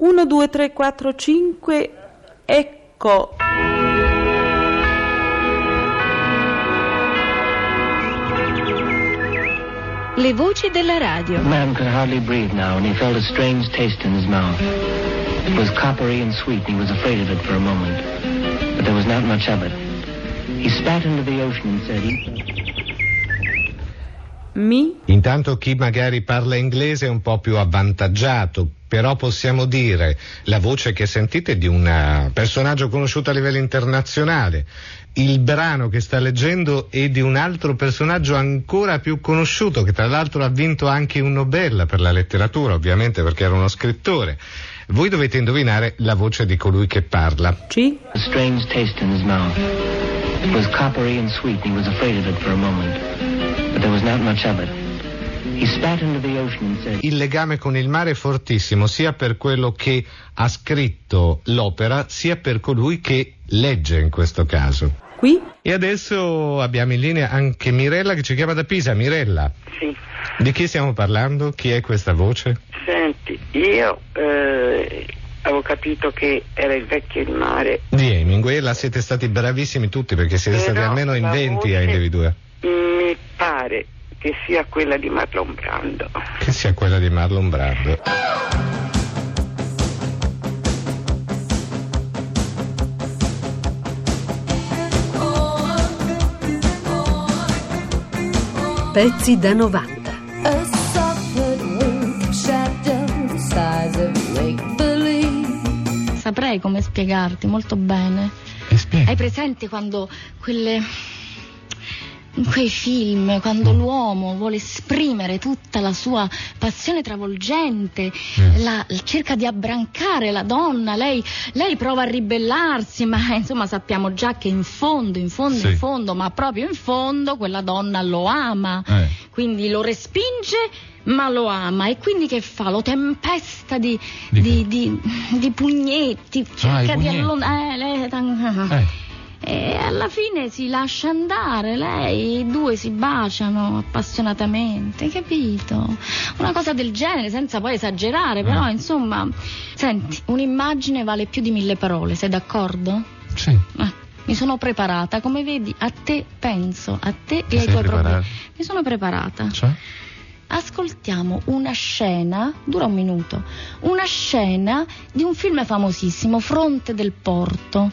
1, 2, 3, 4, 5, ecco. Le voci della radio. Man could hardly breathe now, and he felt a strange taste in his mouth. It was coppery and sweet, and he was afraid of it for a moment. But there was not much of it. He spat into the ocean and said, Mi, Intanto chi magari parla inglese è un po' più avvantaggiato, però possiamo dire la voce che sentite è di un personaggio conosciuto a livello internazionale. Il brano che sta leggendo è di un altro personaggio ancora più conosciuto, che tra l'altro ha vinto anche un Nobel per la letteratura, ovviamente perché era uno scrittore. Voi dovete indovinare la voce di colui che parla. C, a strange taste in his mouth. It was coppery and sweet, and he was afraid of it for a moment. But there was not much of it. Il legame con il mare è fortissimo, sia per quello che ha scritto l'opera, sia per colui che legge in questo caso. qui, E adesso abbiamo in linea anche Mirella che ci chiama da Pisa. Mirella, Sì, di chi stiamo parlando? Chi è questa voce? senti, io eh, avevo capito che era il vecchio il mare. Di Hemingway, siete stati bravissimi tutti perché siete stati Però almeno in la 20 a individuare. Mi pare che sia quella di Marlon Brando. Che sia quella di Marlon Brando. Pezzi da 90. A soft wing shadow the size of make believe. Saprei come spiegarti molto bene. Hai presente quando quelle. In quei film, quando l'uomo vuole esprimere tutta la sua passione travolgente, la- cerca di abbrancare la donna, lei, lei prova a ribellarsi, ma insomma sappiamo già che in fondo, in fondo, Sì. in fondo, ma proprio in fondo quella donna lo ama. Eh. Quindi lo respinge, ma lo ama. E quindi che fa? Lo tempesta di, Di di, di- pugnetti, cerca Ah, di allontanare. Eh, Eh. E alla fine si lascia andare, lei, i due si baciano appassionatamente, capito? Una cosa del genere, senza poi esagerare, però Eh. insomma, senti, un'immagine vale più di mille parole, sei d'accordo? Sì. Eh, mi sono preparata, come vedi, a te penso, a te Ti e ai tuoi preparata? problemi. Mi sono preparata. Cioè? Ascoltiamo una scena, dura un minuto, una scena di un film famosissimo, Fronte del Porto,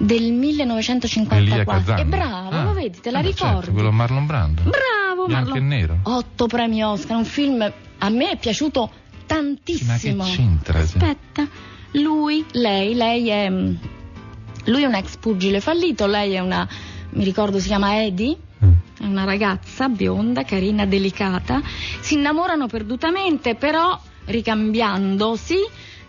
del Elia 1954. Kazan. E bravo, Ah, lo vedi, te la beh, ricordi? Certo, quello Marlon Brando. Bravo, Bianco Marlon. e nero. Otto premi Oscar, un film a me è piaciuto tantissimo. Ma che c'entra? Aspetta, lui, lei, lei è mm, lui è un ex pugile fallito, lei è una mi ricordo si chiama Eddie. Mm. È una ragazza bionda, carina, delicata. Si innamorano perdutamente, però ricambiandosi,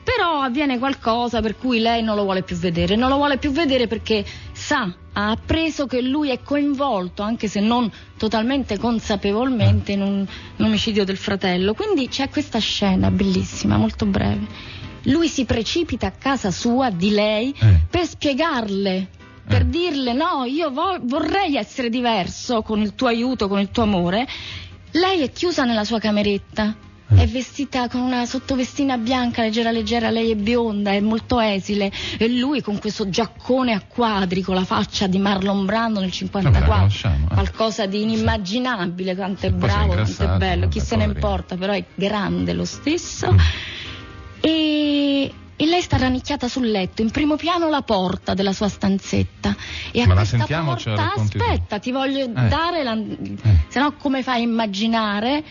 però avviene qualcosa per cui lei non lo vuole più vedere. Non lo vuole più vedere perché sa, ha appreso che lui è coinvolto, anche se non totalmente consapevolmente, in un, un omicidio del fratello. Quindi c'è questa scena bellissima, molto breve. Lui si precipita a casa sua di lei Eh. per spiegarle, per Eh. dirle no, io vo- vorrei essere diverso con il tuo aiuto, con il tuo amore. Lei è chiusa nella sua cameretta. È vestita con una sottovestina bianca, leggera leggera, lei è bionda, è molto esile e lui con questo giaccone a quadri con la faccia di Marlon Brando nel Vabbè, la 54. conosciamo, eh. Qualcosa di inimmaginabile, quanto è bravo, quanto è bello, chi se ne importa, però è grande lo stesso. Mm. E, e lei sta rannicchiata sul letto, in primo piano la porta della sua stanzetta. E a Ma la questa sentiamo porta, racconti tu? aspetta, ti voglio Eh. dare la... se no come fai a immaginare?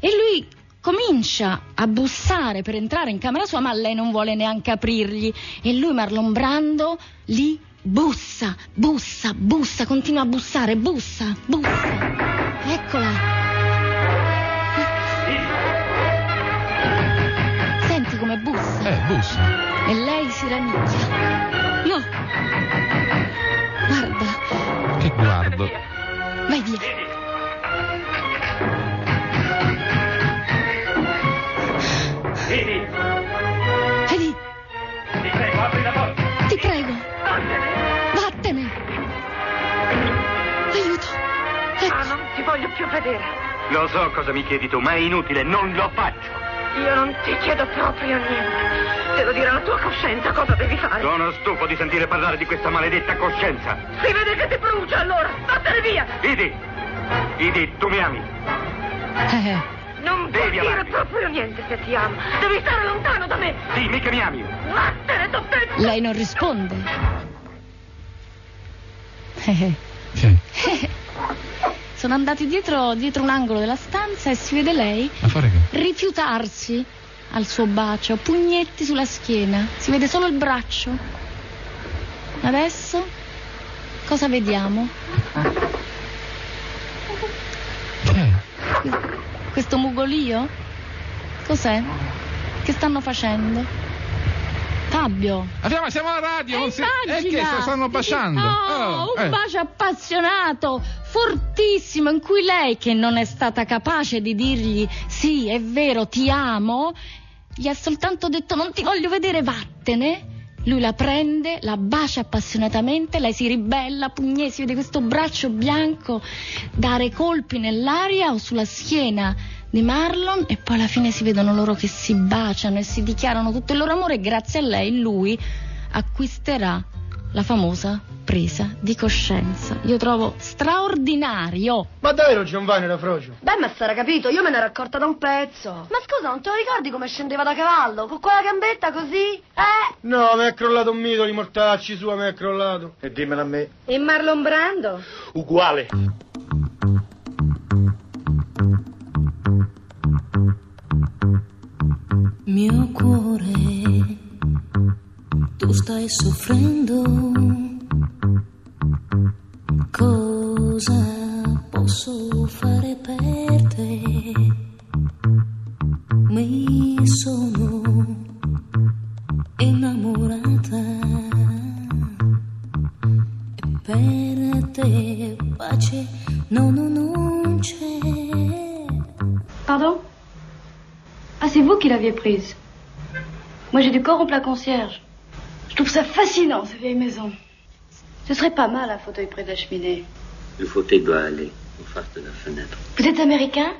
E lui comincia a bussare per entrare in camera sua, ma lei non vuole neanche aprirgli. E lui, Marlon Brando, lì bussa, bussa, bussa, continua a bussare, bussa, bussa. Eccola. Senti come bussa. Eh, bussa. E lei si rannicchia. No. Guarda, Che guardo. vai via. Voglio più vedere. Lo so cosa mi chiedi tu, ma è inutile, non lo faccio! Io non ti chiedo proprio niente. Vattelo dire alla tua coscienza cosa devi fare. Sono stufo di sentire parlare di questa maledetta coscienza. Si vede che ti brucia allora. Vattene via. Idi, Idi, tu mi ami. Eh, Non Devi dire amarmi. proprio niente se ti amo. Devi stare lontano da me. Dimmi che mi ami. Vattene, t'ho detto. lei non risponde. Eh, Che? Sono andati dietro, dietro un angolo della stanza e si vede lei A fare che? rifiutarsi al suo bacio, pugnetti sulla schiena. Si vede solo il braccio. Adesso cosa vediamo? Che? Questo mugolio? Cos'è? Che stanno facendo? Fabio. Andiamo, siamo alla radio, non si... Eh, Eh, che immagina! se stanno baciando. Oh, Oh, un eh. bacio appassionato, fortissimo, in cui lei, che non è stata capace di dirgli sì, è vero, ti amo, gli ha soltanto detto non ti voglio vedere, vattene. Lui la prende, la bacia appassionatamente, lei si ribella, pugne, si vede questo braccio bianco dare colpi nell'aria o sulla schiena di Marlon e poi alla fine si vedono loro che si baciano e si dichiarano tutto il loro amore e grazie a lei lui acquisterà la famosa presa di coscienza. Io trovo straordinario. Ma davvero Giovanni era frocio? Beh, ma sarà capito, io me ne ero accorta da un pezzo. Ma scusa, non te lo ricordi come scendeva da cavallo? Con quella gambetta così? Eh? No, mi è crollato un mito di mortacci sua, mi è crollato. E dimmelo a me. E Marlon Brando? Uguale. Mio cuore, tu stai soffrendo. Qui l'aviez prise. Moi, j'ai du corrompre la concierge. Je trouve ça fascinant, ces vieilles maisons. Ce serait pas mal un fauteuil près de la cheminée. Le fauteuil doit aller en face de la fenêtre. Vous êtes américain?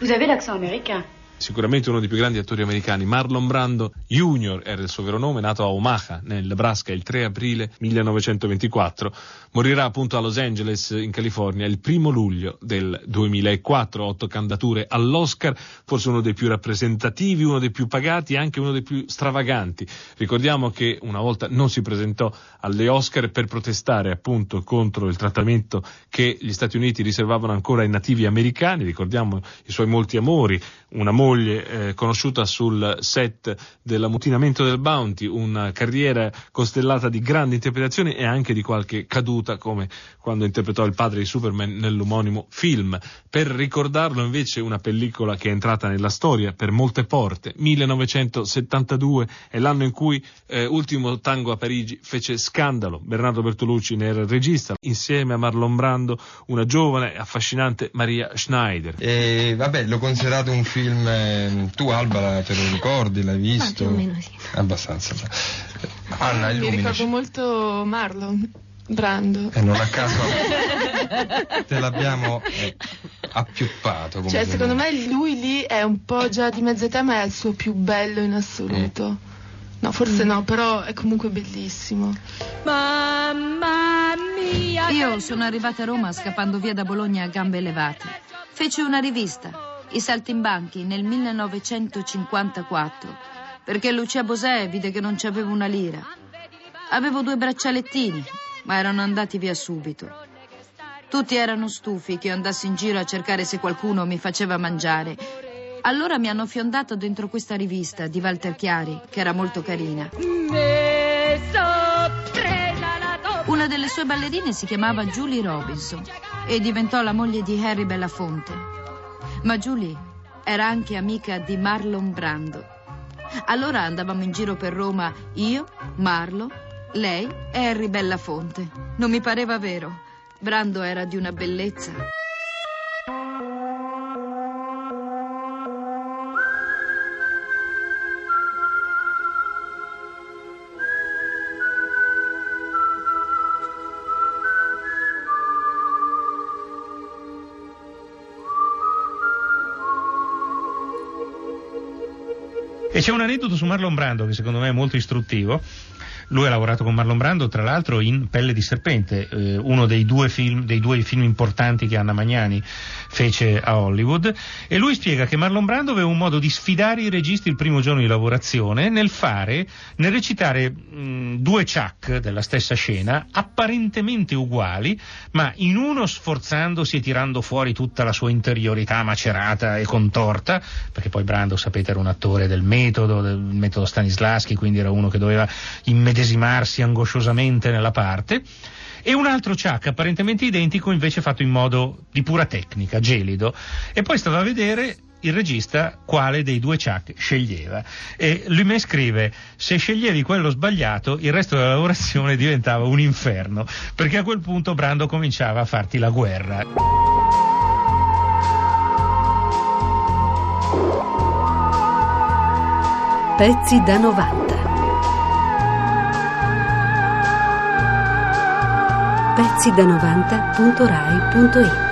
Vous avez l'accent américain. Sicuramente uno dei più grandi attori americani, Marlon Brando Jr. era il suo vero nome, nato a Omaha, nel Nebraska, il 3 aprile 1924. Morirà appunto a Los Angeles, in California, il primo luglio del 2004. Otto candidature all'Oscar, forse uno dei più rappresentativi, uno dei più pagati e anche uno dei più stravaganti. Ricordiamo che una volta non si presentò alle Oscar per protestare appunto contro il trattamento che gli Stati Uniti riservavano ancora ai nativi americani. Ricordiamo i suoi molti amori, una moglie eh, conosciuta sul set dell'ammutinamento del Bounty, una carriera costellata di grandi interpretazioni e anche di qualche caduta come quando interpretò il padre di Superman nell'omonimo film. Per ricordarlo invece una pellicola che è entrata nella storia per molte porte, 1972 è l'anno in cui eh, Ultimo Tango a Parigi fece scandalo. Bernardo Bertolucci ne era il regista, insieme a Marlon Brando una giovane e affascinante Maria Schneider. E vabbè, l'ho considerato un film. Eh, tu Alba te lo ricordi? L'hai visto? più o meno sì. Abbastanza. Anna, Mi illuminaci. ricordo molto Marlon Brando. E non a caso te l'abbiamo eh, appiuppato. Cioè, secondo me lui lì è un po' già di mezza età, ma è il suo più bello in assoluto. No, forse no, però è comunque bellissimo. Mamma mia! Io sono arrivata a Roma scappando via da Bologna a gambe levate. Feci una rivista, I Saltimbanchi, nel 1954, perché Lucia Bosè vide che non c'avevo una lira. Avevo due braccialettini, ma erano andati via subito. Tutti erano stufi che io andassi in giro a cercare se qualcuno mi faceva mangiare. Allora mi hanno fiondato dentro questa rivista di Walter Chiari, che era molto carina. Una delle sue ballerine si chiamava Julie Robinson e diventò la moglie di Harry Belafonte. Ma Julie era anche amica di Marlon Brando. Allora andavamo in giro per Roma io, Marlo, lei e Harry Belafonte. Non mi pareva vero. Brando era di una bellezza. E c'è un aneddoto su Marlon Brando che secondo me è molto istruttivo. Lui ha lavorato con Marlon Brando, tra l'altro, in Pelle di Serpente, eh, uno dei due, film, dei due film importanti che Anna Magnani fece a Hollywood. E lui spiega che Marlon Brando aveva un modo di sfidare i registi il primo giorno di lavorazione nel fare, nel recitare mh, due Chuck della stessa scena, apparentemente uguali, ma in uno sforzandosi e tirando fuori tutta la sua interiorità macerata e contorta, perché poi Brando, sapete, era un attore del metodo, del metodo Stanislaschi, quindi era uno che doveva immediatamente immedesimarsi angosciosamente nella parte, e un altro Chuck apparentemente identico invece fatto in modo di pura tecnica, gelido. E poi stava a vedere il regista quale dei due Chuck sceglieva. E lui mi scrive: Se sceglievi quello sbagliato, il resto della lavorazione diventava un inferno, perché a quel punto Brando cominciava a farti la guerra. Pezzi da 90. Pezzi da 90.rai.it